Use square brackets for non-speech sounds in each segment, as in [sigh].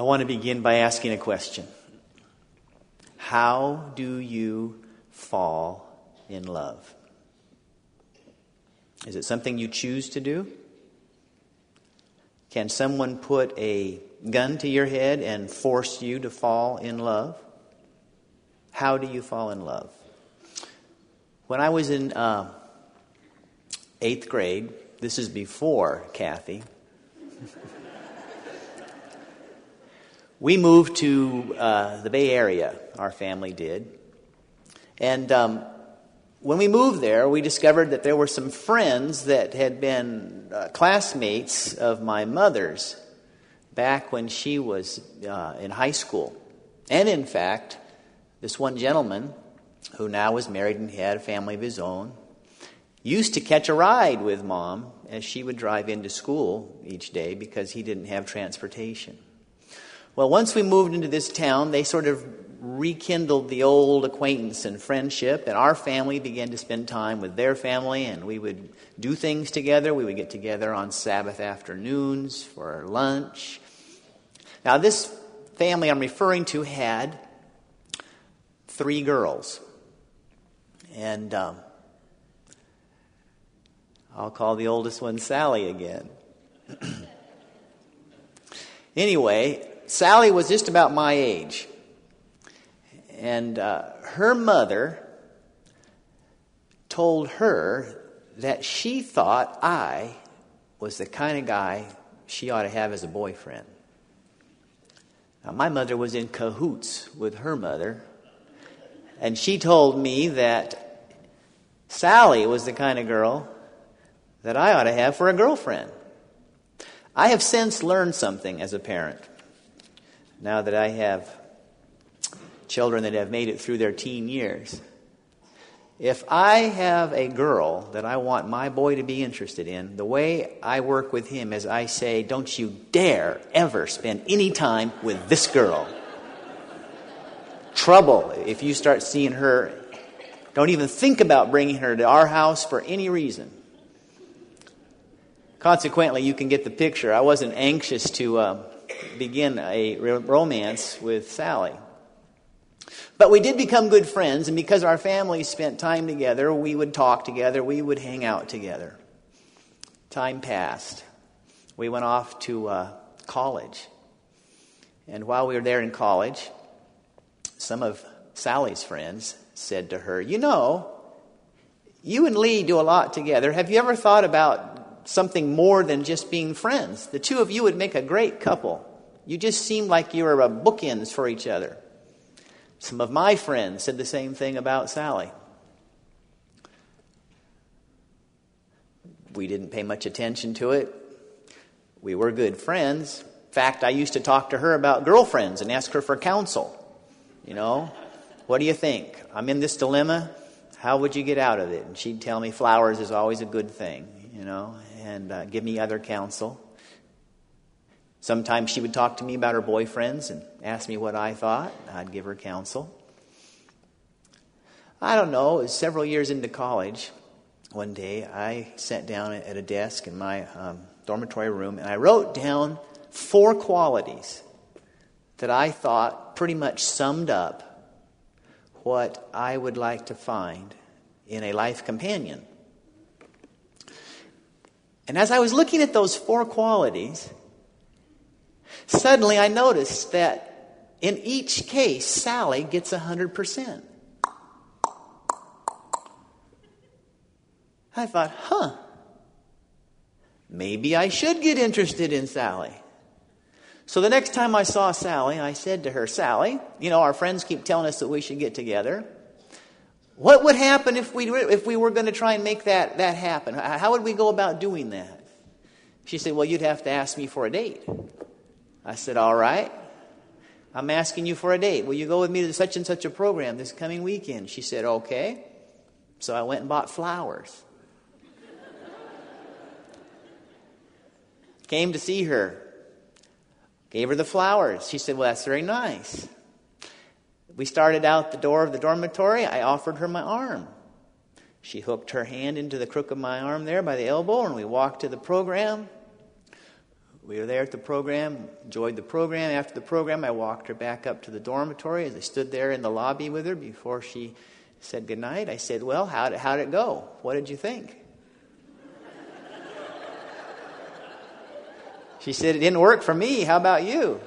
I want to begin by asking a question How do you fall in love? Is it something you choose to do? Can someone put a gun to your head and force you to fall in love? How do you fall in love? When I was in uh, eighth grade, this is before Kathy. We moved to uh, the Bay Area, our family did. And um, when we moved there, we discovered that there were some friends that had been uh, classmates of my mother's back when she was uh, in high school. And in fact, this one gentleman, who now was married and had a family of his own, used to catch a ride with mom as she would drive into school each day because he didn't have transportation. Well, once we moved into this town, they sort of rekindled the old acquaintance and friendship, and our family began to spend time with their family, and we would do things together. We would get together on Sabbath afternoons for lunch. Now, this family I'm referring to had three girls, and um, I'll call the oldest one Sally again. [clears throat] anyway, Sally was just about my age. And uh, her mother told her that she thought I was the kind of guy she ought to have as a boyfriend. Now, my mother was in cahoots with her mother, and she told me that Sally was the kind of girl that I ought to have for a girlfriend. I have since learned something as a parent. Now that I have children that have made it through their teen years. If I have a girl that I want my boy to be interested in, the way I work with him is I say, Don't you dare ever spend any time with this girl. Trouble if you start seeing her. Don't even think about bringing her to our house for any reason. Consequently, you can get the picture. I wasn't anxious to uh, begin a romance with Sally. But we did become good friends, and because our families spent time together, we would talk together, we would hang out together. Time passed. We went off to uh, college. And while we were there in college, some of Sally's friends said to her, You know, you and Lee do a lot together. Have you ever thought about something more than just being friends? The two of you would make a great couple. You just seem like you were a bookends for each other. Some of my friends said the same thing about Sally. We didn't pay much attention to it. We were good friends. In fact, I used to talk to her about girlfriends and ask her for counsel. You know, what do you think? I'm in this dilemma. How would you get out of it? And she'd tell me flowers is always a good thing, you know, and uh, give me other counsel. Sometimes she would talk to me about her boyfriends and ask me what I thought. I'd give her counsel. I don't know, several years into college, one day I sat down at a desk in my um, dormitory room and I wrote down four qualities that I thought pretty much summed up what I would like to find in a life companion. And as I was looking at those four qualities, Suddenly, I noticed that in each case, Sally gets 100%. I thought, huh, maybe I should get interested in Sally. So the next time I saw Sally, I said to her, Sally, you know, our friends keep telling us that we should get together. What would happen if we, if we were going to try and make that, that happen? How would we go about doing that? She said, Well, you'd have to ask me for a date. I said, All right. I'm asking you for a date. Will you go with me to such and such a program this coming weekend? She said, Okay. So I went and bought flowers. [laughs] Came to see her. Gave her the flowers. She said, Well, that's very nice. We started out the door of the dormitory. I offered her my arm. She hooked her hand into the crook of my arm there by the elbow, and we walked to the program. We were there at the program, enjoyed the program. After the program, I walked her back up to the dormitory. As I stood there in the lobby with her before she said goodnight, I said, Well, how did, how did it go? What did you think? She said, It didn't work for me. How about you?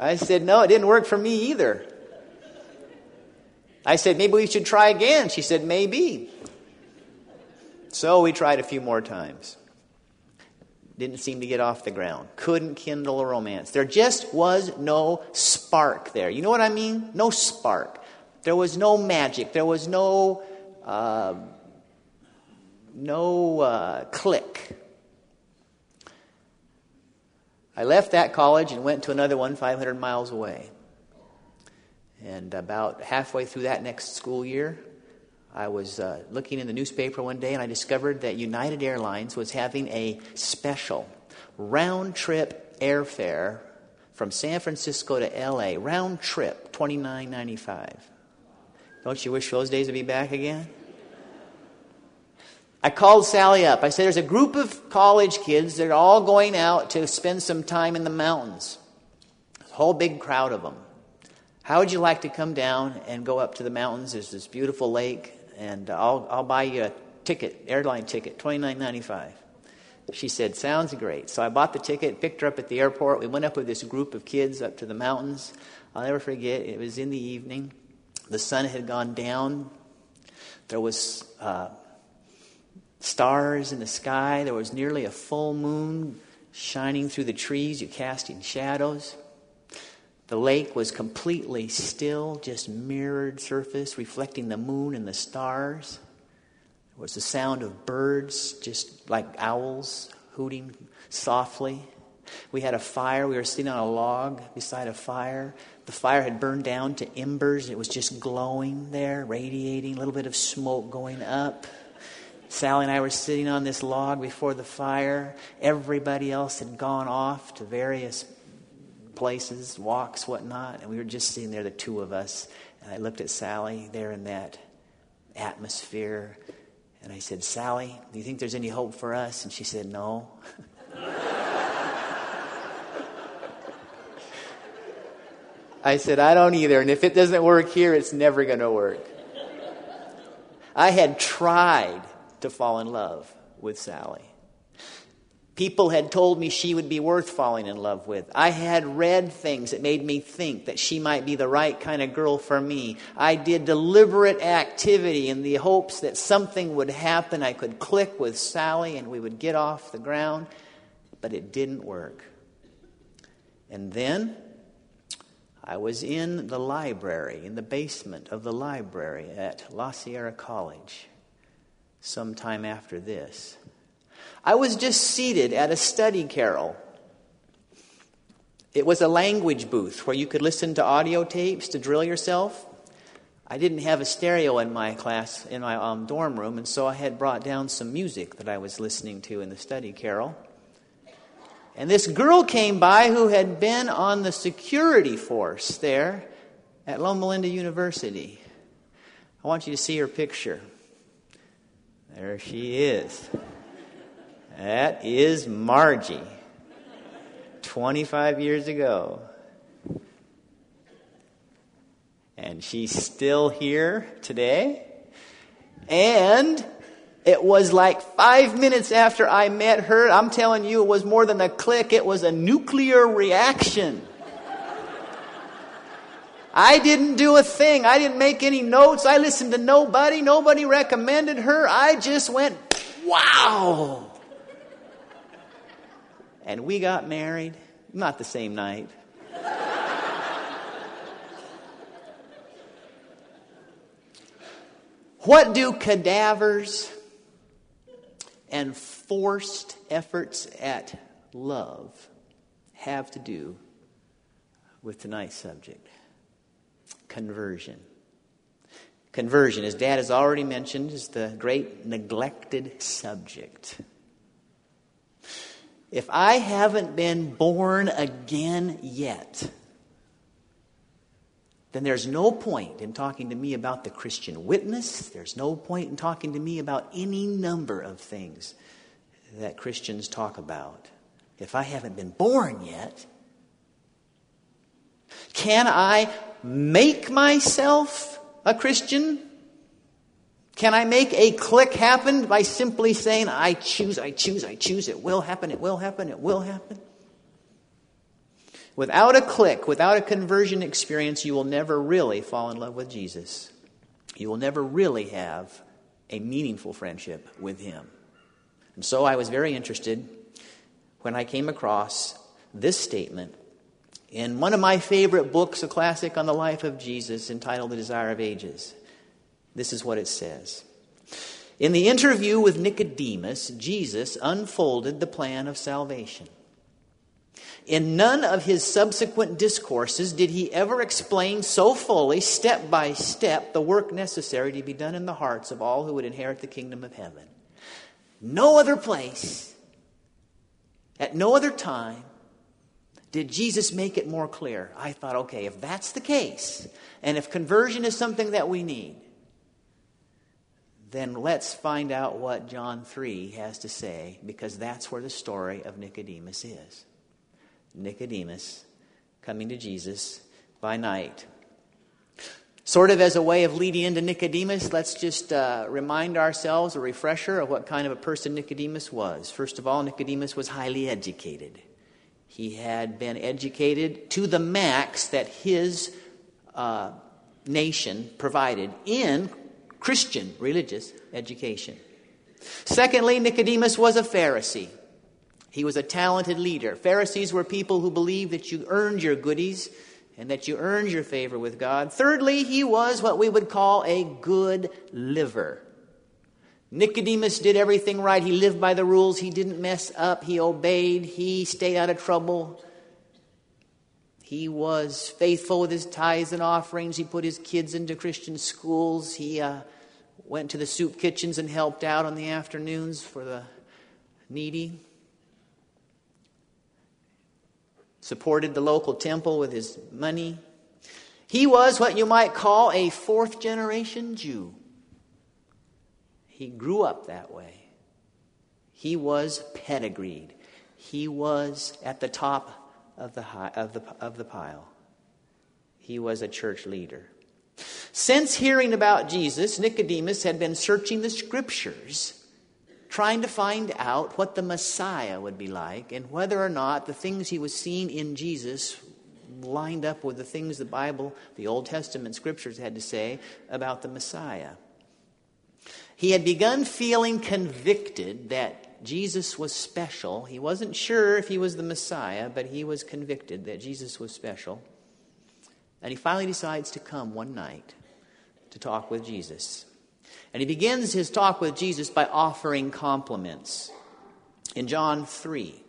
I said, No, it didn't work for me either. I said, Maybe we should try again. She said, Maybe. So we tried a few more times. Didn't seem to get off the ground. Couldn't kindle a romance. There just was no spark there. You know what I mean? No spark. There was no magic. There was no uh, no uh, click. I left that college and went to another one 500 miles away. And about halfway through that next school year, I was uh, looking in the newspaper one day and I discovered that United Airlines was having a special round trip airfare from San Francisco to LA, round trip, twenty nine ninety five. Don't you wish those days would be back again? I called Sally up. I said, There's a group of college kids that are all going out to spend some time in the mountains. A whole big crowd of them. How would you like to come down and go up to the mountains? There's this beautiful lake, and I'll, I'll buy you a ticket, airline ticket, twenty nine ninety five. She said, Sounds great. So I bought the ticket, picked her up at the airport. We went up with this group of kids up to the mountains. I'll never forget, it was in the evening. The sun had gone down. There was uh, stars in the sky. There was nearly a full moon shining through the trees, you casting shadows. The lake was completely still, just mirrored surface, reflecting the moon and the stars. There was the sound of birds, just like owls, hooting softly. We had a fire. We were sitting on a log beside a fire. The fire had burned down to embers. It was just glowing there, radiating, a little bit of smoke going up. Sally and I were sitting on this log before the fire. Everybody else had gone off to various places, walks, whatnot, and we were just sitting there, the two of us. And I looked at Sally there in that atmosphere, and I said, Sally, do you think there's any hope for us? And she said, No. I said, I don't either. And if it doesn't work here, it's never going to work. I had tried to fall in love with Sally. People had told me she would be worth falling in love with. I had read things that made me think that she might be the right kind of girl for me. I did deliberate activity in the hopes that something would happen. I could click with Sally and we would get off the ground, but it didn't work. And then I was in the library, in the basement of the library at La Sierra College, sometime after this. I was just seated at a study carrel. It was a language booth where you could listen to audio tapes to drill yourself. I didn't have a stereo in my class, in my um, dorm room, and so I had brought down some music that I was listening to in the study carrel. And this girl came by who had been on the security force there at Loma Linda University. I want you to see her picture. There she is. That is Margie. 25 years ago. And she's still here today. And it was like five minutes after I met her. I'm telling you, it was more than a click, it was a nuclear reaction. I didn't do a thing. I didn't make any notes. I listened to nobody. Nobody recommended her. I just went, wow. And we got married, not the same night. what do cadavers and forced efforts at love have to do with tonight's subject? Conversion. Conversion, as Dad has already mentioned, is the great neglected subject. If I haven't been born again yet, then there's no point in talking to me about the Christian witness. There's no point in talking to me about any number of things that Christians talk about. If I haven't been born yet, can I make myself a Christian? Can I make a click happen by simply saying, I choose, I choose, I choose, it will happen, it will happen, it will happen? Without a click, without a conversion experience, you will never really fall in love with Jesus. You will never really have a meaningful friendship with Him. And so I was very interested when I came across this statement in one of my favorite books, a classic on the life of Jesus entitled The Desire of Ages. This is what it says. In the interview with Nicodemus, Jesus unfolded the plan of salvation. In none of his subsequent discourses did he ever explain so fully, step by step, the work necessary to be done in the hearts of all who would inherit the kingdom of heaven. No other place, at no other time, did Jesus make it more clear? I thought, okay, if that's the case, and if conversion is something that we need, then let's find out what John 3 has to say, because that's where the story of Nicodemus is. Nicodemus coming to Jesus by night. Sort of as a way of leading into Nicodemus, let's just uh, remind ourselves a refresher of what kind of a person Nicodemus was. First of all, Nicodemus was highly educated. He had been educated to the max that his uh, nation provided in Christian religious education. Secondly, Nicodemus was a Pharisee. He was a talented leader. Pharisees were people who believed that you earned your goodies and that you earned your favor with God. Thirdly, he was what we would call a good liver. Nicodemus did everything right. He lived by the rules. He didn't mess up. He obeyed. He stayed out of trouble. He was faithful with his tithes and offerings. He put his kids into Christian schools. He uh, went to the soup kitchens and helped out on the afternoons for the needy. Supported the local temple with his money. He was what you might call a fourth generation Jew. He grew up that way. He was pedigreed. He was at the top of the, high, of the, of the pile. He was a church leader. Since hearing about Jesus, Nicodemus had been searching the scriptures, trying to find out what the Messiah would be like and whether or not the things he was seeing in Jesus lined up with the things the Bible, the Old Testament scriptures had to say about the Messiah. He had begun feeling convicted that Jesus was special. He wasn't sure if he was the Messiah, but he was convicted that Jesus was special. And he finally decides to come one night to talk with Jesus. And he begins his talk with Jesus by offering compliments. In John 3,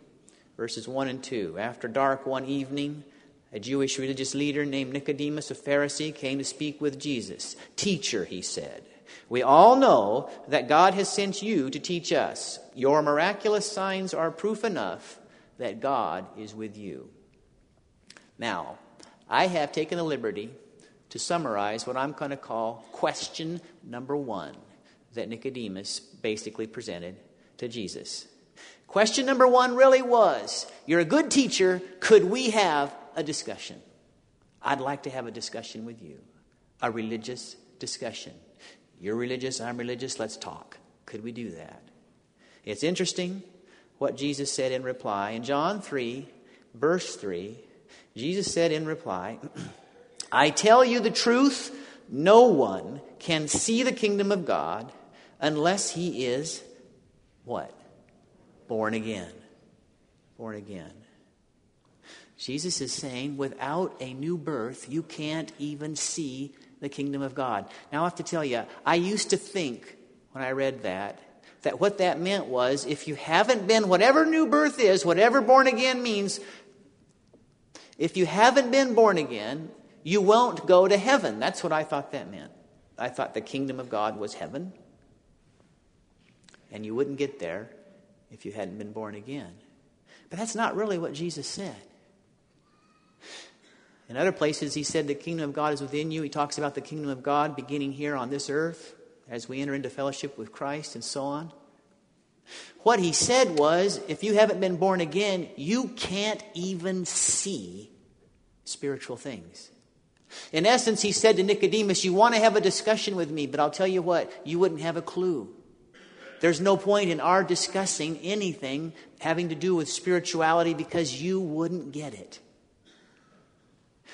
verses 1 and 2, after dark one evening, a Jewish religious leader named Nicodemus, a Pharisee, came to speak with Jesus. Teacher, he said, we all know that God has sent you to teach us. Your miraculous signs are proof enough that God is with you. Now, I have taken the liberty to summarize what I'm going to call question number one that Nicodemus basically presented to Jesus. Question number one really was You're a good teacher. Could we have a discussion? I'd like to have a discussion with you, a religious discussion. You're religious, I'm religious, let's talk. Could we do that? It's interesting what Jesus said in reply. In John 3, verse 3, Jesus said in reply, I tell you the truth, no one can see the kingdom of God unless he is what? Born again. Born again. Jesus is saying, without a new birth, you can't even see the kingdom of God. Now, I have to tell you, I used to think when I read that, that what that meant was if you haven't been, whatever new birth is, whatever born again means, if you haven't been born again, you won't go to heaven. That's what I thought that meant. I thought the kingdom of God was heaven, and you wouldn't get there if you hadn't been born again. But that's not really what Jesus said. In other places, he said the kingdom of God is within you. He talks about the kingdom of God beginning here on this earth as we enter into fellowship with Christ and so on. What he said was if you haven't been born again, you can't even see spiritual things. In essence, he said to Nicodemus, You want to have a discussion with me, but I'll tell you what, you wouldn't have a clue. There's no point in our discussing anything having to do with spirituality because you wouldn't get it.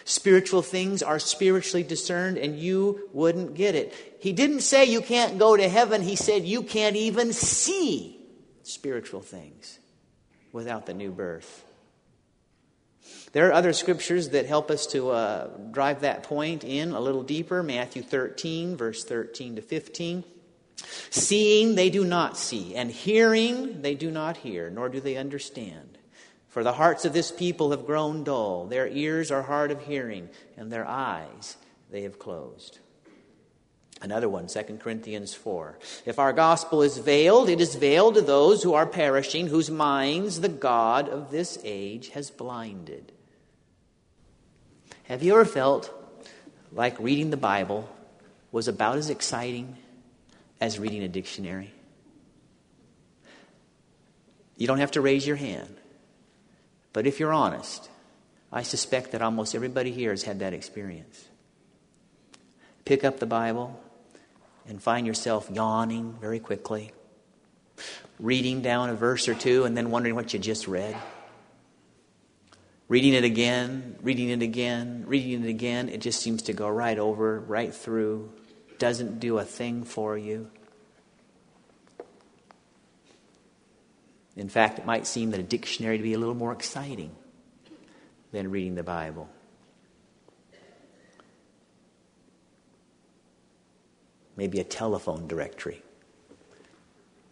Spiritual things are spiritually discerned and you wouldn't get it. He didn't say you can't go to heaven, he said you can't even see spiritual things without the new birth. There are other scriptures that help us to uh, drive that point in a little deeper. Matthew 13, verse 13 to 15. Seeing they do not see, and hearing they do not hear, nor do they understand. For the hearts of this people have grown dull, their ears are hard of hearing, and their eyes they have closed. Another one, 2 Corinthians 4. If our gospel is veiled, it is veiled to those who are perishing, whose minds the God of this age has blinded. Have you ever felt like reading the Bible was about as exciting as reading a dictionary? You don't have to raise your hand. But if you're honest, I suspect that almost everybody here has had that experience. Pick up the Bible and find yourself yawning very quickly, reading down a verse or two and then wondering what you just read. Reading it again, reading it again, reading it again, it just seems to go right over, right through, doesn't do a thing for you. In fact, it might seem that a dictionary to be a little more exciting than reading the Bible. Maybe a telephone directory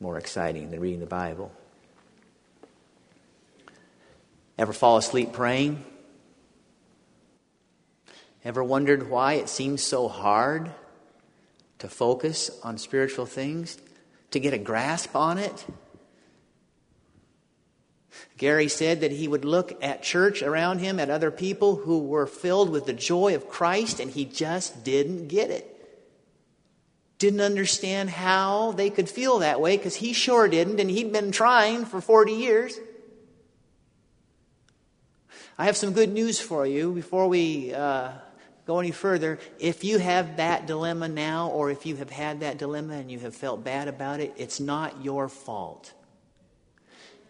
more exciting than reading the Bible. Ever fall asleep praying? Ever wondered why it seems so hard to focus on spiritual things, to get a grasp on it? Gary said that he would look at church around him, at other people who were filled with the joy of Christ, and he just didn't get it. Didn't understand how they could feel that way because he sure didn't, and he'd been trying for 40 years. I have some good news for you before we uh, go any further. If you have that dilemma now, or if you have had that dilemma and you have felt bad about it, it's not your fault.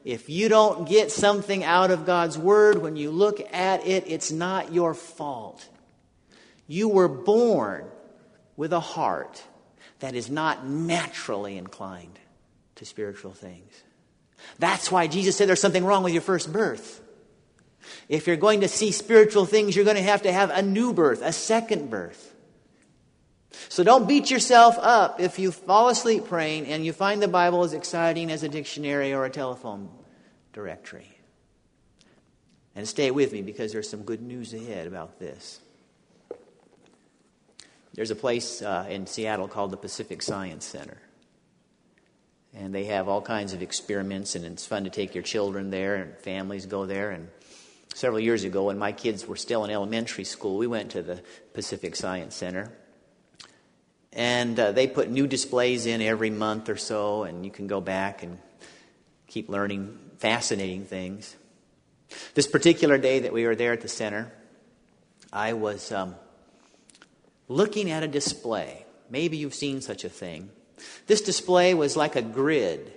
If you don't get something out of God's Word when you look at it, it's not your fault. You were born with a heart that is not naturally inclined to spiritual things. That's why Jesus said there's something wrong with your first birth. If you're going to see spiritual things, you're going to have to have a new birth, a second birth. So don't beat yourself up if you fall asleep praying and you find the Bible as exciting as a dictionary or a telephone directory. And stay with me because there's some good news ahead about this. There's a place uh, in Seattle called the Pacific Science Center. And they have all kinds of experiments, and it's fun to take your children there, and families go there. And several years ago, when my kids were still in elementary school, we went to the Pacific Science Center. And uh, they put new displays in every month or so, and you can go back and keep learning fascinating things. This particular day that we were there at the center, I was um, looking at a display. Maybe you've seen such a thing. This display was like a grid.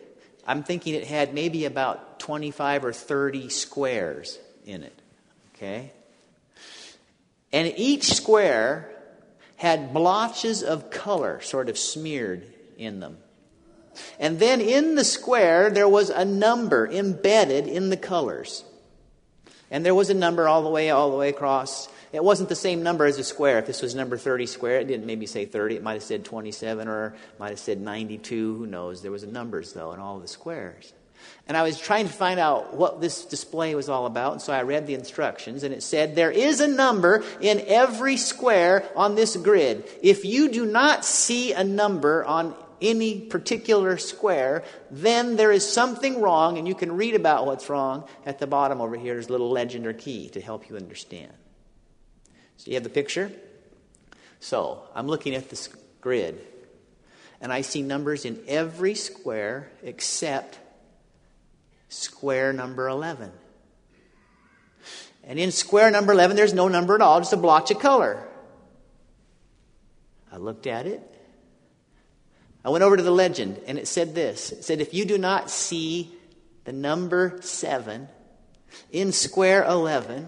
I'm thinking it had maybe about 25 or 30 squares in it. Okay? And each square had blotches of color sort of smeared in them. And then in the square, there was a number embedded in the colors. And there was a number all the way, all the way across. It wasn't the same number as a square. If this was number 30 square, it didn't maybe say 30. It might have said 27 or might have said 92. Who knows? There was numbers, though, in all the squares. And I was trying to find out what this display was all about, and so I read the instructions, and it said, There is a number in every square on this grid. If you do not see a number on any particular square, then there is something wrong, and you can read about what's wrong at the bottom over here. There's a little legend or key to help you understand. So you have the picture? So I'm looking at this grid, and I see numbers in every square except square number 11. And in square number 11, there's no number at all, just a blotch of color. I looked at it. I went over to the legend, and it said this It said, If you do not see the number 7 in square 11,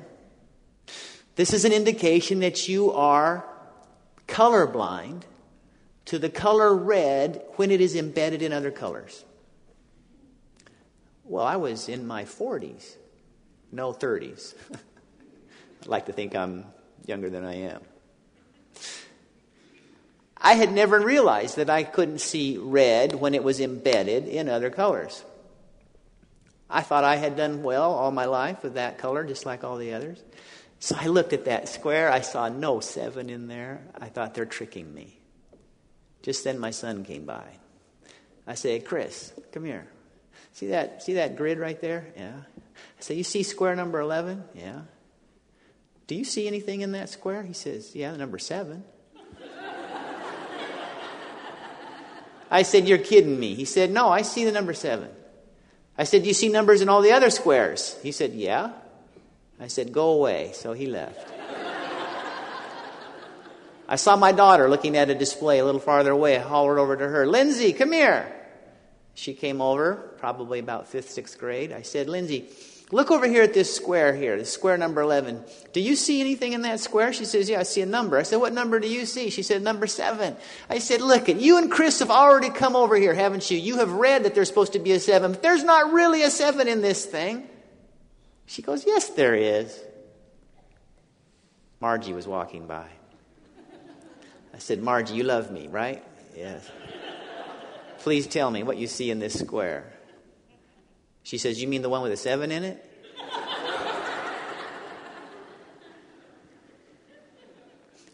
this is an indication that you are colorblind to the color red when it is embedded in other colors. Well, I was in my 40s, no 30s. [laughs] I like to think I'm younger than I am. I had never realized that I couldn't see red when it was embedded in other colors. I thought I had done well all my life with that color, just like all the others. So I looked at that square. I saw no seven in there. I thought they're tricking me. Just then my son came by. I said, Chris, come here. See that, see that grid right there? Yeah. Said, You see square number 11? Yeah. Do you see anything in that square? He says, Yeah, the number seven. [laughs] I said, You're kidding me. He said, No, I see the number seven. I said, Do you see numbers in all the other squares? He said, Yeah. I said, Go away. So he left. [laughs] I saw my daughter looking at a display a little farther away. I hollered over to her, Lindsay, come here. She came over, probably about fifth, sixth grade. I said, Lindsay, Look over here at this square here, this square number 11. Do you see anything in that square? She says, Yeah, I see a number. I said, What number do you see? She said, Number seven. I said, Look, it. you and Chris have already come over here, haven't you? You have read that there's supposed to be a seven, but there's not really a seven in this thing. She goes, Yes, there is. Margie was walking by. I said, Margie, you love me, right? Yes. Please tell me what you see in this square. She says, You mean the one with a seven in it?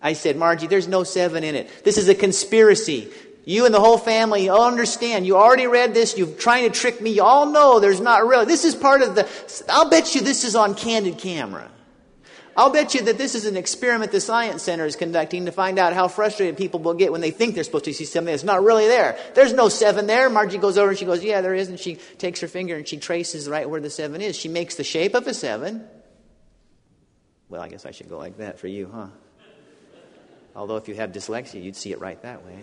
I said, Margie, there's no seven in it. This is a conspiracy. You and the whole family understand. You already read this. You're trying to trick me. You all know there's not really. This is part of the. I'll bet you this is on candid camera. I'll bet you that this is an experiment the Science Center is conducting to find out how frustrated people will get when they think they're supposed to see something that's not really there. There's no seven there. Margie goes over and she goes, Yeah, there is. And she takes her finger and she traces right where the seven is. She makes the shape of a seven. Well, I guess I should go like that for you, huh? Although if you have dyslexia, you'd see it right that way.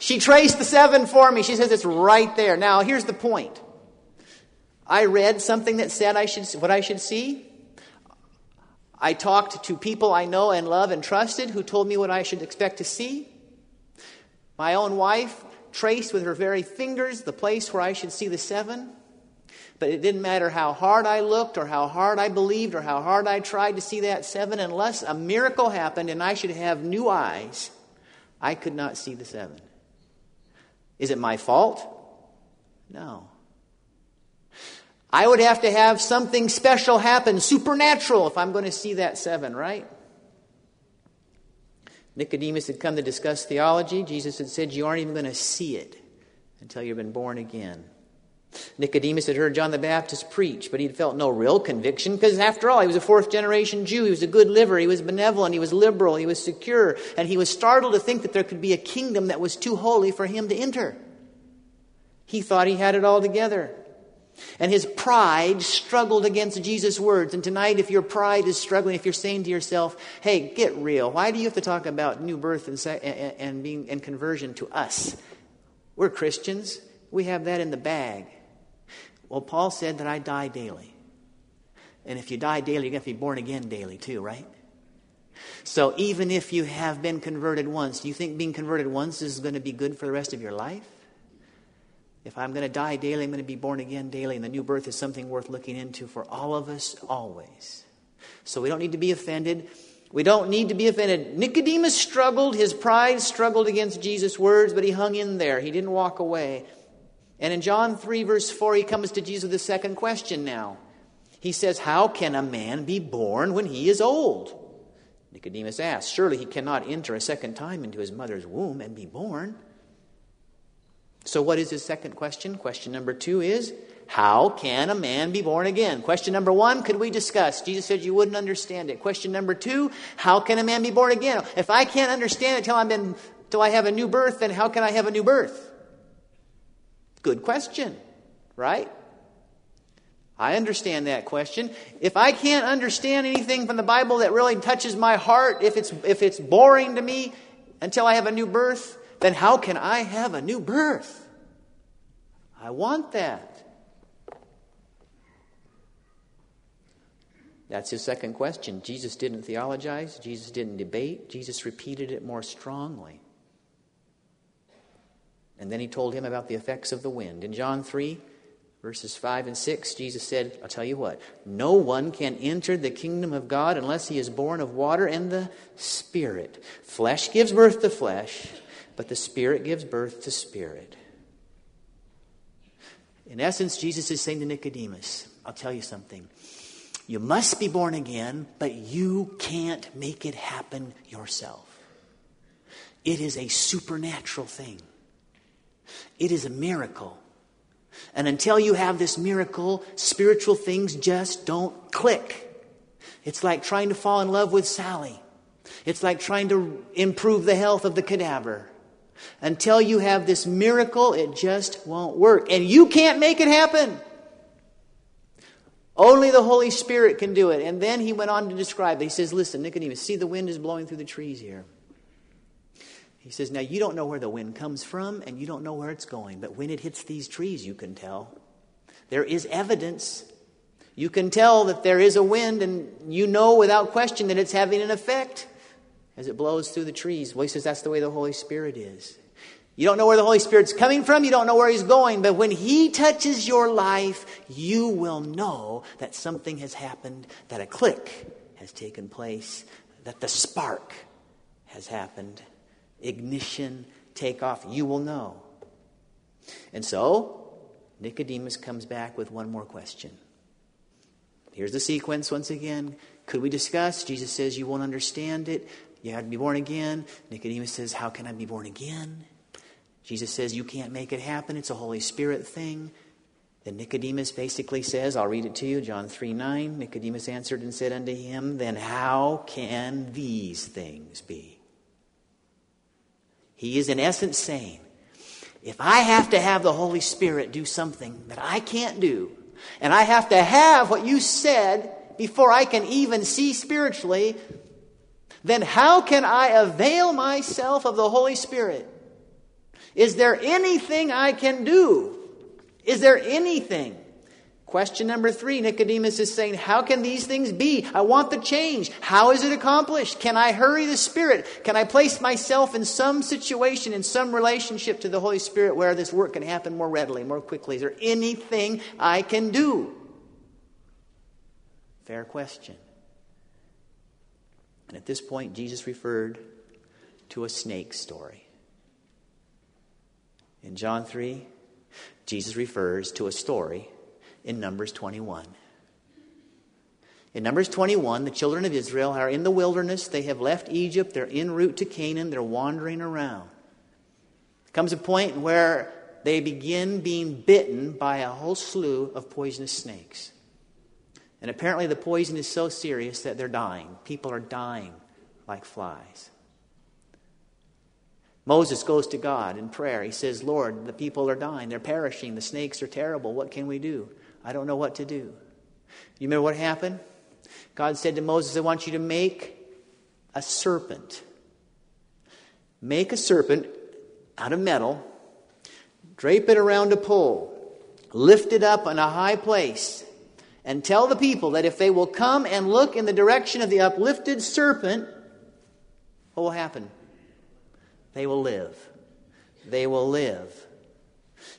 She traced the seven for me. She says it's right there. Now, here's the point. I read something that said I should, what I should see. I talked to people I know and love and trusted who told me what I should expect to see. My own wife traced with her very fingers the place where I should see the seven. But it didn't matter how hard I looked or how hard I believed or how hard I tried to see that seven, unless a miracle happened and I should have new eyes, I could not see the seven. Is it my fault? No. I would have to have something special happen, supernatural, if I'm going to see that seven, right? Nicodemus had come to discuss theology. Jesus had said, You aren't even going to see it until you've been born again. Nicodemus had heard John the Baptist preach, but he felt no real conviction because, after all, he was a fourth generation Jew. He was a good liver. He was benevolent. He was liberal. He was secure. And he was startled to think that there could be a kingdom that was too holy for him to enter. He thought he had it all together. And his pride struggled against Jesus' words. And tonight, if your pride is struggling, if you're saying to yourself, hey, get real, why do you have to talk about new birth and, and, being, and conversion to us? We're Christians. We have that in the bag. Well, Paul said that I die daily. And if you die daily, you're going to be born again daily, too, right? So even if you have been converted once, do you think being converted once is going to be good for the rest of your life? If I'm going to die daily, I'm going to be born again daily, and the new birth is something worth looking into for all of us always. So we don't need to be offended. We don't need to be offended. Nicodemus struggled, his pride struggled against Jesus' words, but he hung in there. He didn't walk away. And in John 3, verse 4, he comes to Jesus with a second question now. He says, How can a man be born when he is old? Nicodemus asks, Surely he cannot enter a second time into his mother's womb and be born. So, what is his second question? Question number two is How can a man be born again? Question number one, could we discuss? Jesus said you wouldn't understand it. Question number two, how can a man be born again? If I can't understand it I've been till I have a new birth, then how can I have a new birth? Good question, right? I understand that question. If I can't understand anything from the Bible that really touches my heart, if it's, if it's boring to me until I have a new birth, then how can I have a new birth? I want that. That's his second question. Jesus didn't theologize, Jesus didn't debate, Jesus repeated it more strongly. And then he told him about the effects of the wind. In John 3, Verses 5 and 6, Jesus said, I'll tell you what, no one can enter the kingdom of God unless he is born of water and the Spirit. Flesh gives birth to flesh, but the Spirit gives birth to spirit. In essence, Jesus is saying to Nicodemus, I'll tell you something. You must be born again, but you can't make it happen yourself. It is a supernatural thing, it is a miracle. And until you have this miracle, spiritual things just don't click. It's like trying to fall in love with Sally. It's like trying to improve the health of the cadaver. Until you have this miracle, it just won't work. And you can't make it happen. Only the Holy Spirit can do it. And then he went on to describe it. He says, Listen, Nicodemus, see the wind is blowing through the trees here. He says, Now you don't know where the wind comes from and you don't know where it's going, but when it hits these trees, you can tell. There is evidence. You can tell that there is a wind, and you know without question that it's having an effect as it blows through the trees. Well, he says that's the way the Holy Spirit is. You don't know where the Holy Spirit's coming from, you don't know where He's going, but when He touches your life, you will know that something has happened, that a click has taken place, that the spark has happened ignition, takeoff. You will know. And so, Nicodemus comes back with one more question. Here's the sequence once again. Could we discuss? Jesus says, You won't understand it. You have to be born again. Nicodemus says, How can I be born again? Jesus says, You can't make it happen. It's a Holy Spirit thing. Then Nicodemus basically says, I'll read it to you, John 3 9. Nicodemus answered and said unto him, Then how can these things be? He is, in essence, saying, if I have to have the Holy Spirit do something that I can't do, and I have to have what you said before I can even see spiritually, then how can I avail myself of the Holy Spirit? Is there anything I can do? Is there anything? Question number three Nicodemus is saying, How can these things be? I want the change. How is it accomplished? Can I hurry the Spirit? Can I place myself in some situation, in some relationship to the Holy Spirit where this work can happen more readily, more quickly? Is there anything I can do? Fair question. And at this point, Jesus referred to a snake story. In John 3, Jesus refers to a story in Numbers 21. In Numbers 21, the children of Israel are in the wilderness. They have left Egypt. They're en route to Canaan. They're wandering around. There comes a point where they begin being bitten by a whole slew of poisonous snakes. And apparently, the poison is so serious that they're dying. People are dying like flies. Moses goes to God in prayer. He says, Lord, the people are dying. They're perishing. The snakes are terrible. What can we do? I don't know what to do. You remember what happened? God said to Moses, I want you to make a serpent. Make a serpent out of metal, drape it around a pole, lift it up on a high place, and tell the people that if they will come and look in the direction of the uplifted serpent, what will happen? They will live. They will live.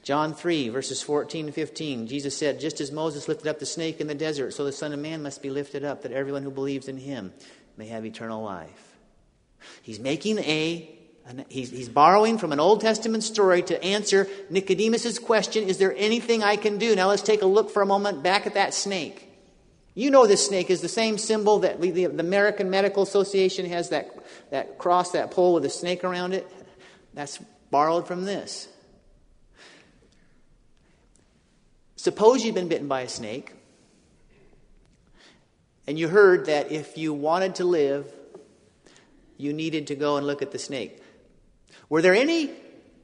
John 3, verses 14 and 15, Jesus said, Just as Moses lifted up the snake in the desert, so the Son of Man must be lifted up, that everyone who believes in him may have eternal life. He's making a He's, he's, borrowing from an Old Testament story to answer Nicodemus' question Is there anything I can do? Now let's take a look for a moment back at that snake. You know this snake is the same symbol that we, the, the American Medical Association has that, that cross, that pole with a snake around it. That's borrowed from this. Suppose you've been bitten by a snake, and you heard that if you wanted to live, you needed to go and look at the snake. Were there any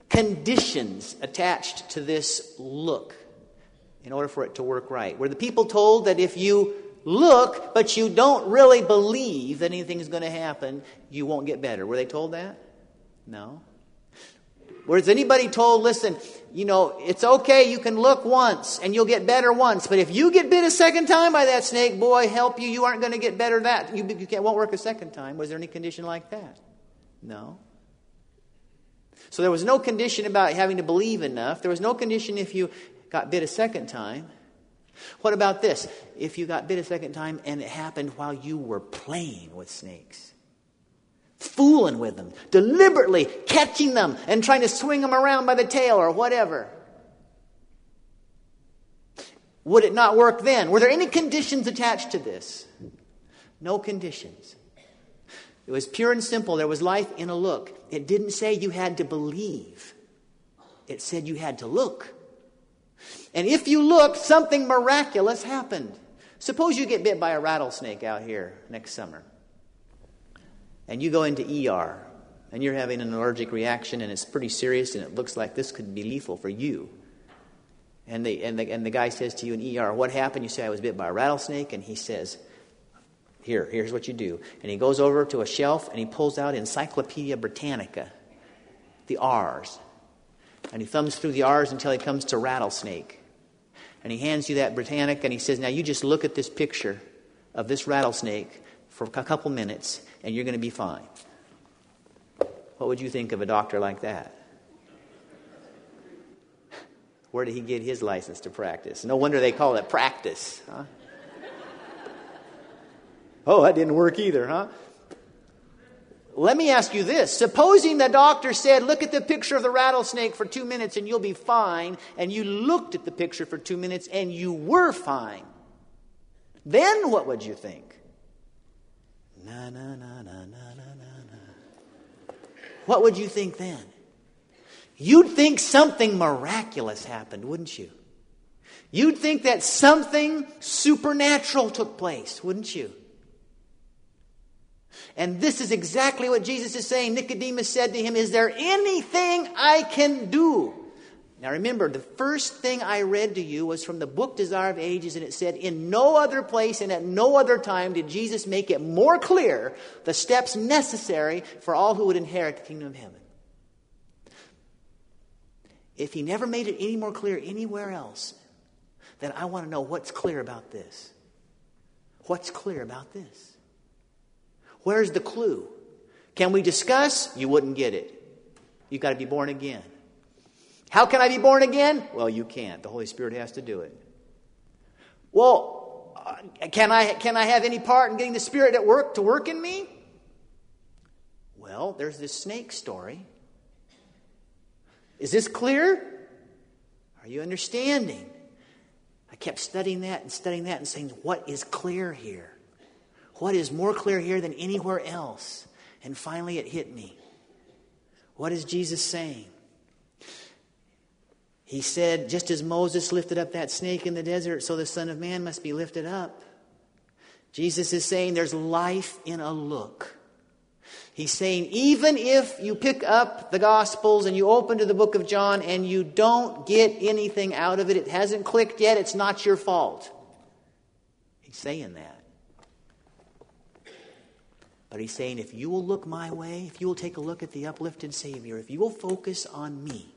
conditions attached to this look in order for it to work right? Were the people told that if you look, but you don't really believe that anything is going to happen, you won't get better? Were they told that? No. Was anybody told, listen, you know, it's okay, you can look once and you'll get better once, but if you get bit a second time by that snake, boy, help you, you aren't going to get better that. You, you can't, won't work a second time. Was there any condition like that? No. So there was no condition about having to believe enough. There was no condition if you got bit a second time. What about this? If you got bit a second time and it happened while you were playing with snakes, fooling with them, deliberately catching them and trying to swing them around by the tail or whatever. Would it not work then? Were there any conditions attached to this? No conditions. It was pure and simple. There was life in a look. It didn't say you had to believe, it said you had to look. And if you look, something miraculous happened. Suppose you get bit by a rattlesnake out here next summer, and you go into ER, and you're having an allergic reaction, and it's pretty serious, and it looks like this could be lethal for you. And the, and, the, and the guy says to you in ER, What happened? You say, I was bit by a rattlesnake. And he says, here, here's what you do. And he goes over to a shelf and he pulls out Encyclopedia Britannica, the R's. And he thumbs through the R's until he comes to rattlesnake. And he hands you that Britannica and he says, Now you just look at this picture of this rattlesnake for a couple minutes and you're going to be fine. What would you think of a doctor like that? Where did he get his license to practice? No wonder they call it practice. Huh? Oh, that didn't work either, huh? Let me ask you this. Supposing the doctor said, Look at the picture of the rattlesnake for two minutes and you'll be fine, and you looked at the picture for two minutes and you were fine, then what would you think? Na, na, na, na, na, na, na. What would you think then? You'd think something miraculous happened, wouldn't you? You'd think that something supernatural took place, wouldn't you? And this is exactly what Jesus is saying. Nicodemus said to him, Is there anything I can do? Now remember, the first thing I read to you was from the book Desire of Ages, and it said, In no other place and at no other time did Jesus make it more clear the steps necessary for all who would inherit the kingdom of heaven. If he never made it any more clear anywhere else, then I want to know what's clear about this. What's clear about this? Where's the clue? Can we discuss? You wouldn't get it. You've got to be born again. How can I be born again? Well, you can't. The Holy Spirit has to do it. Well, uh, can I, can I have any part in getting the Spirit at work to work in me? Well, there's this snake story. Is this clear? Are you understanding? I kept studying that and studying that and saying, what is clear here? What is more clear here than anywhere else? And finally it hit me. What is Jesus saying? He said, just as Moses lifted up that snake in the desert, so the Son of Man must be lifted up. Jesus is saying there's life in a look. He's saying, even if you pick up the Gospels and you open to the book of John and you don't get anything out of it, it hasn't clicked yet, it's not your fault. He's saying that. But he's saying, if you will look my way, if you will take a look at the uplifted Savior, if you will focus on me,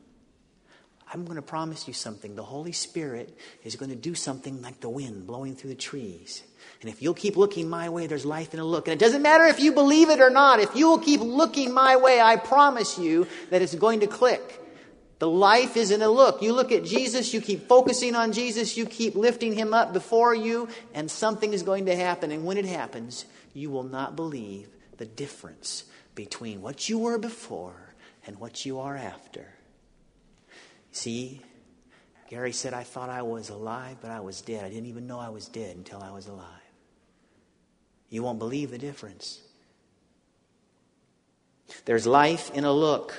I'm going to promise you something. The Holy Spirit is going to do something like the wind blowing through the trees. And if you'll keep looking my way, there's life in a look. And it doesn't matter if you believe it or not. If you will keep looking my way, I promise you that it's going to click. The life is in a look. You look at Jesus, you keep focusing on Jesus, you keep lifting him up before you, and something is going to happen. And when it happens, you will not believe the difference between what you were before and what you are after. See, Gary said, I thought I was alive, but I was dead. I didn't even know I was dead until I was alive. You won't believe the difference. There's life in a look.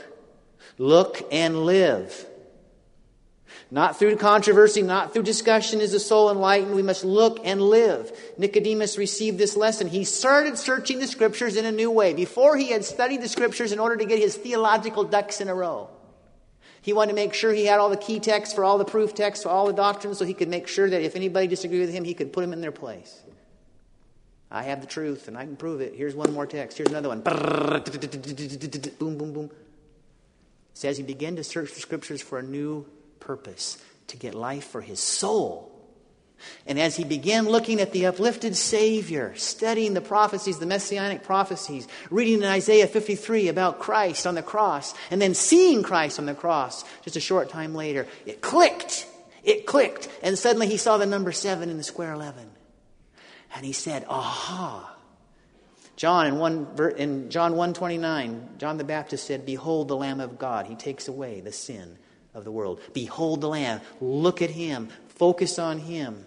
Look and live. Not through controversy, not through discussion is the soul enlightened. We must look and live. Nicodemus received this lesson. He started searching the scriptures in a new way. Before he had studied the scriptures in order to get his theological ducks in a row. He wanted to make sure he had all the key texts for all the proof texts for all the doctrines so he could make sure that if anybody disagreed with him, he could put them in their place. I have the truth and I can prove it. Here's one more text. Here's another one. Boom, boom, boom. Says he began to search the scriptures for a new purpose to get life for his soul. And as he began looking at the uplifted Savior, studying the prophecies, the messianic prophecies, reading in Isaiah 53 about Christ on the cross, and then seeing Christ on the cross just a short time later, it clicked. It clicked. And suddenly he saw the number seven in the square 11. And he said, Aha. John in, one, in John 129, John the Baptist said, Behold the Lamb of God. He takes away the sin of the world. Behold the Lamb. Look at him. Focus on him.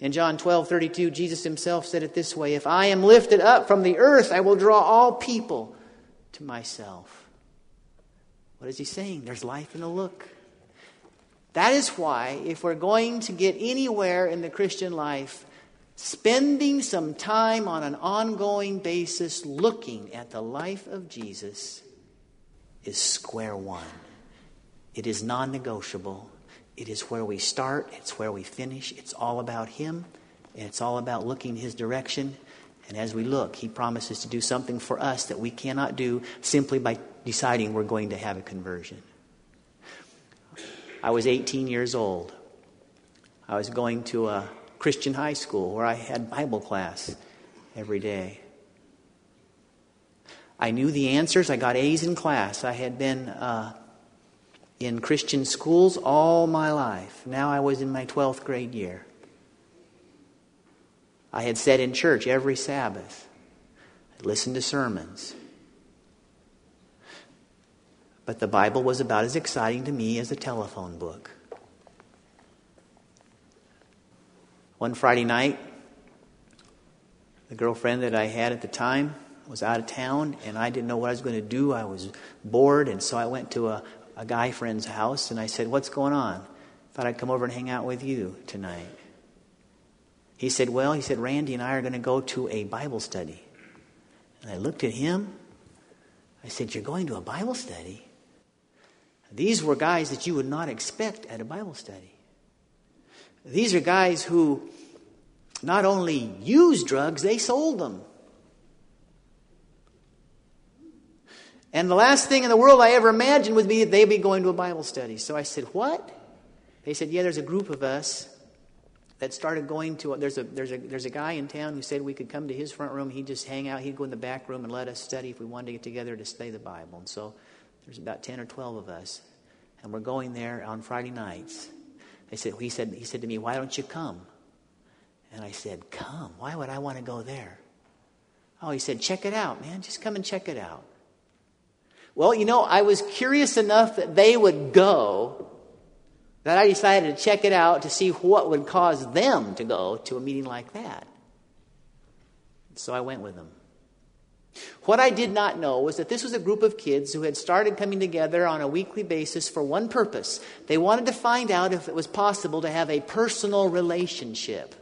In John 12, 32, Jesus himself said it this way If I am lifted up from the earth, I will draw all people to myself. What is he saying? There's life in the look. That is why, if we're going to get anywhere in the Christian life, spending some time on an ongoing basis looking at the life of Jesus is square one. It is non negotiable. It is where we start, it's where we finish. It's all about Him, and it's all about looking His direction. And as we look, He promises to do something for us that we cannot do simply by deciding we're going to have a conversion. I was 18 years old. I was going to a Christian high school where I had Bible class every day. I knew the answers. I got A's in class. I had been uh, in Christian schools all my life. Now I was in my 12th grade year. I had sat in church every Sabbath, I listened to sermons. But the Bible was about as exciting to me as a telephone book. One Friday night, the girlfriend that I had at the time was out of town, and I didn't know what I was going to do. I was bored, and so I went to a, a guy friend's house, and I said, What's going on? Thought I'd come over and hang out with you tonight. He said, Well, he said, Randy and I are going to go to a Bible study. And I looked at him. I said, You're going to a Bible study? These were guys that you would not expect at a Bible study. These are guys who not only used drugs, they sold them. And the last thing in the world I ever imagined would be they'd be going to a Bible study. So I said, What? They said, Yeah, there's a group of us that started going to there's a there's a there's a guy in town who said we could come to his front room. He'd just hang out. He'd go in the back room and let us study if we wanted to get together to study the bible. And so there's about 10 or 12 of us and we're going there on friday nights. They said he said he said to me why don't you come? And i said come? Why would i want to go there? Oh he said check it out man. Just come and check it out well, you know, I was curious enough that they would go that I decided to check it out to see what would cause them to go to a meeting like that. So I went with them. What I did not know was that this was a group of kids who had started coming together on a weekly basis for one purpose. They wanted to find out if it was possible to have a personal relationship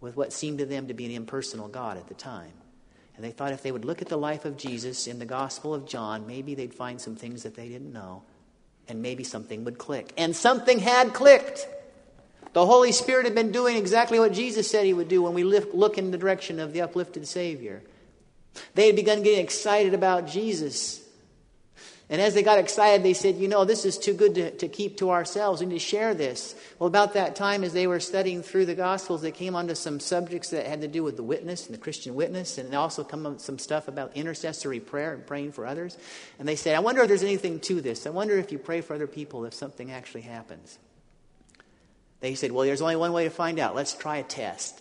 with what seemed to them to be an impersonal God at the time. And they thought if they would look at the life of Jesus in the Gospel of John, maybe they'd find some things that they didn't know, and maybe something would click. And something had clicked. The Holy Spirit had been doing exactly what Jesus said he would do when we look in the direction of the uplifted Savior. They had begun getting excited about Jesus. And as they got excited, they said, You know, this is too good to, to keep to ourselves. We need to share this. Well, about that time, as they were studying through the Gospels, they came onto some subjects that had to do with the witness and the Christian witness, and also come up some stuff about intercessory prayer and praying for others. And they said, I wonder if there's anything to this. I wonder if you pray for other people if something actually happens. They said, Well, there's only one way to find out. Let's try a test.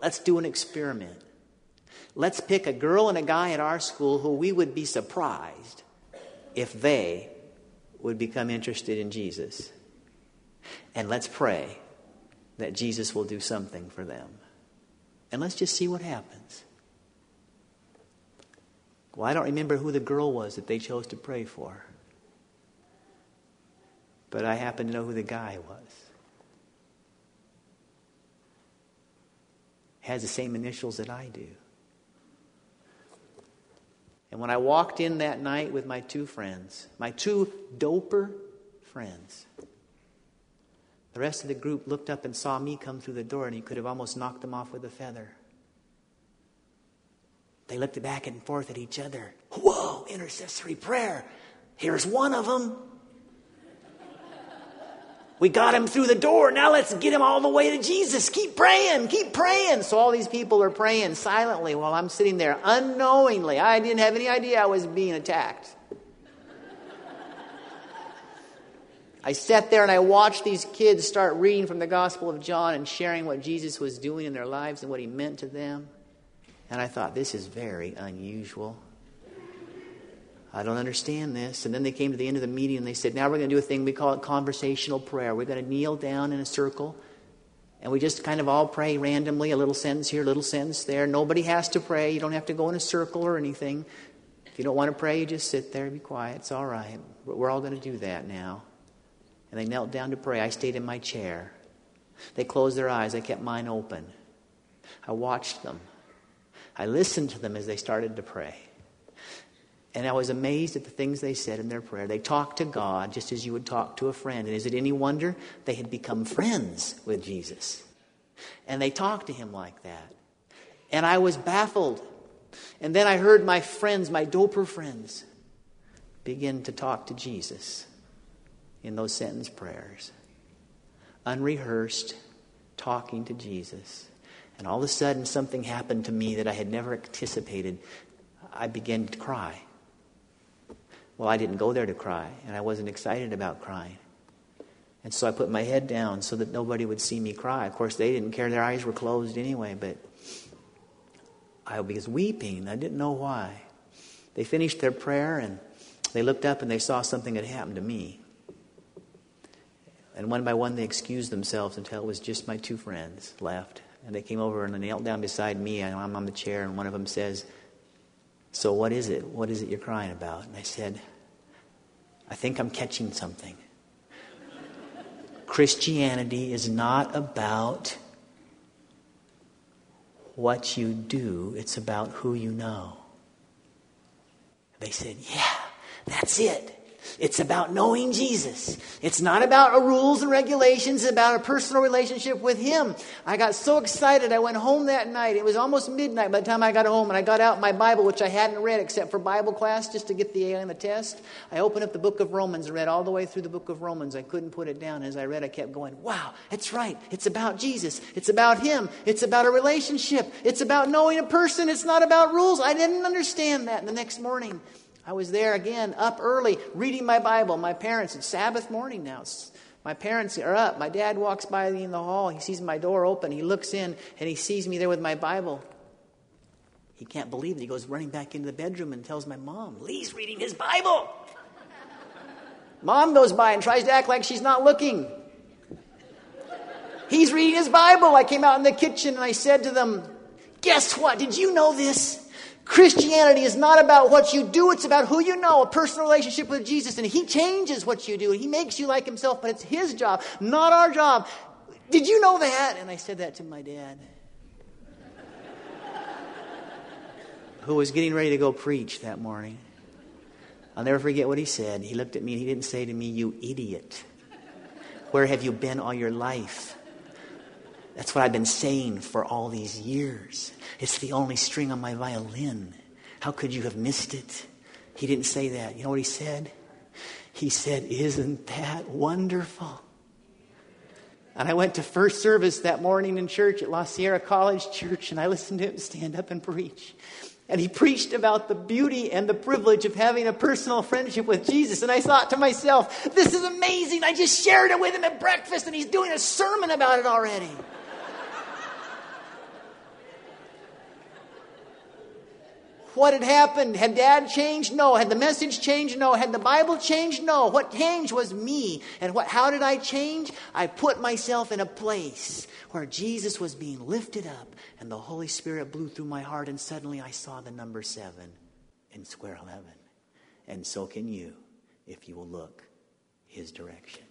Let's do an experiment. Let's pick a girl and a guy at our school who we would be surprised if they would become interested in Jesus. And let's pray that Jesus will do something for them. And let's just see what happens. Well, I don't remember who the girl was that they chose to pray for. But I happen to know who the guy was. Has the same initials that I do. And when I walked in that night with my two friends, my two doper friends, the rest of the group looked up and saw me come through the door, and he could have almost knocked them off with a feather. They looked back and forth at each other. Whoa, intercessory prayer. Here's one of them. We got him through the door. Now let's get him all the way to Jesus. Keep praying, keep praying. So all these people are praying silently while I'm sitting there unknowingly. I didn't have any idea I was being attacked. I sat there and I watched these kids start reading from the Gospel of John and sharing what Jesus was doing in their lives and what he meant to them. And I thought, this is very unusual. I don't understand this. And then they came to the end of the meeting and they said, now we're going to do a thing, we call it conversational prayer. We're going to kneel down in a circle and we just kind of all pray randomly, a little sentence here, a little sentence there. Nobody has to pray. You don't have to go in a circle or anything. If you don't want to pray, you just sit there and be quiet. It's all right. We're all going to do that now. And they knelt down to pray. I stayed in my chair. They closed their eyes. I kept mine open. I watched them. I listened to them as they started to pray. And I was amazed at the things they said in their prayer. They talked to God just as you would talk to a friend. And is it any wonder they had become friends with Jesus? And they talked to him like that. And I was baffled. And then I heard my friends, my doper friends, begin to talk to Jesus in those sentence prayers. Unrehearsed, talking to Jesus. And all of a sudden, something happened to me that I had never anticipated. I began to cry. Well, I didn't go there to cry, and I wasn't excited about crying. And so I put my head down so that nobody would see me cry. Of course, they didn't care, their eyes were closed anyway, but I was weeping. I didn't know why. They finished their prayer and they looked up and they saw something had happened to me. And one by one, they excused themselves until it was just my two friends left. And they came over and they knelt down beside me, and I'm on the chair, and one of them says, so, what is it? What is it you're crying about? And I said, I think I'm catching something. Christianity is not about what you do, it's about who you know. They said, Yeah, that's it. It's about knowing Jesus. It's not about rules and regulations, it's about a personal relationship with Him. I got so excited. I went home that night. It was almost midnight by the time I got home, and I got out my Bible, which I hadn't read except for Bible class just to get the A on the test. I opened up the book of Romans and read all the way through the book of Romans. I couldn't put it down. As I read, I kept going, Wow, it's right. It's about Jesus. It's about Him. It's about a relationship. It's about knowing a person. It's not about rules. I didn't understand that. And the next morning, I was there again, up early, reading my Bible. My parents, it's Sabbath morning now. My parents are up. My dad walks by me in the hall. He sees my door open. He looks in and he sees me there with my Bible. He can't believe it. He goes running back into the bedroom and tells my mom, Lee's reading his Bible. mom goes by and tries to act like she's not looking. He's reading his Bible. I came out in the kitchen and I said to them, Guess what? Did you know this? Christianity is not about what you do, it's about who you know, a personal relationship with Jesus. And He changes what you do, and He makes you like Himself, but it's His job, not our job. Did you know that? And I said that to my dad, [laughs] who was getting ready to go preach that morning. I'll never forget what he said. He looked at me and he didn't say to me, You idiot. Where have you been all your life? That's what I've been saying for all these years. It's the only string on my violin. How could you have missed it? He didn't say that. You know what he said? He said, Isn't that wonderful? And I went to first service that morning in church at La Sierra College Church, and I listened to him stand up and preach. And he preached about the beauty and the privilege of having a personal friendship with Jesus. And I thought to myself, this is amazing. I just shared it with him at breakfast, and he's doing a sermon about it already. What had happened? Had dad changed? No. Had the message changed? No. Had the Bible changed? No. What changed was me. And what, how did I change? I put myself in a place where Jesus was being lifted up and the Holy Spirit blew through my heart, and suddenly I saw the number seven in square 11. And so can you if you will look his direction.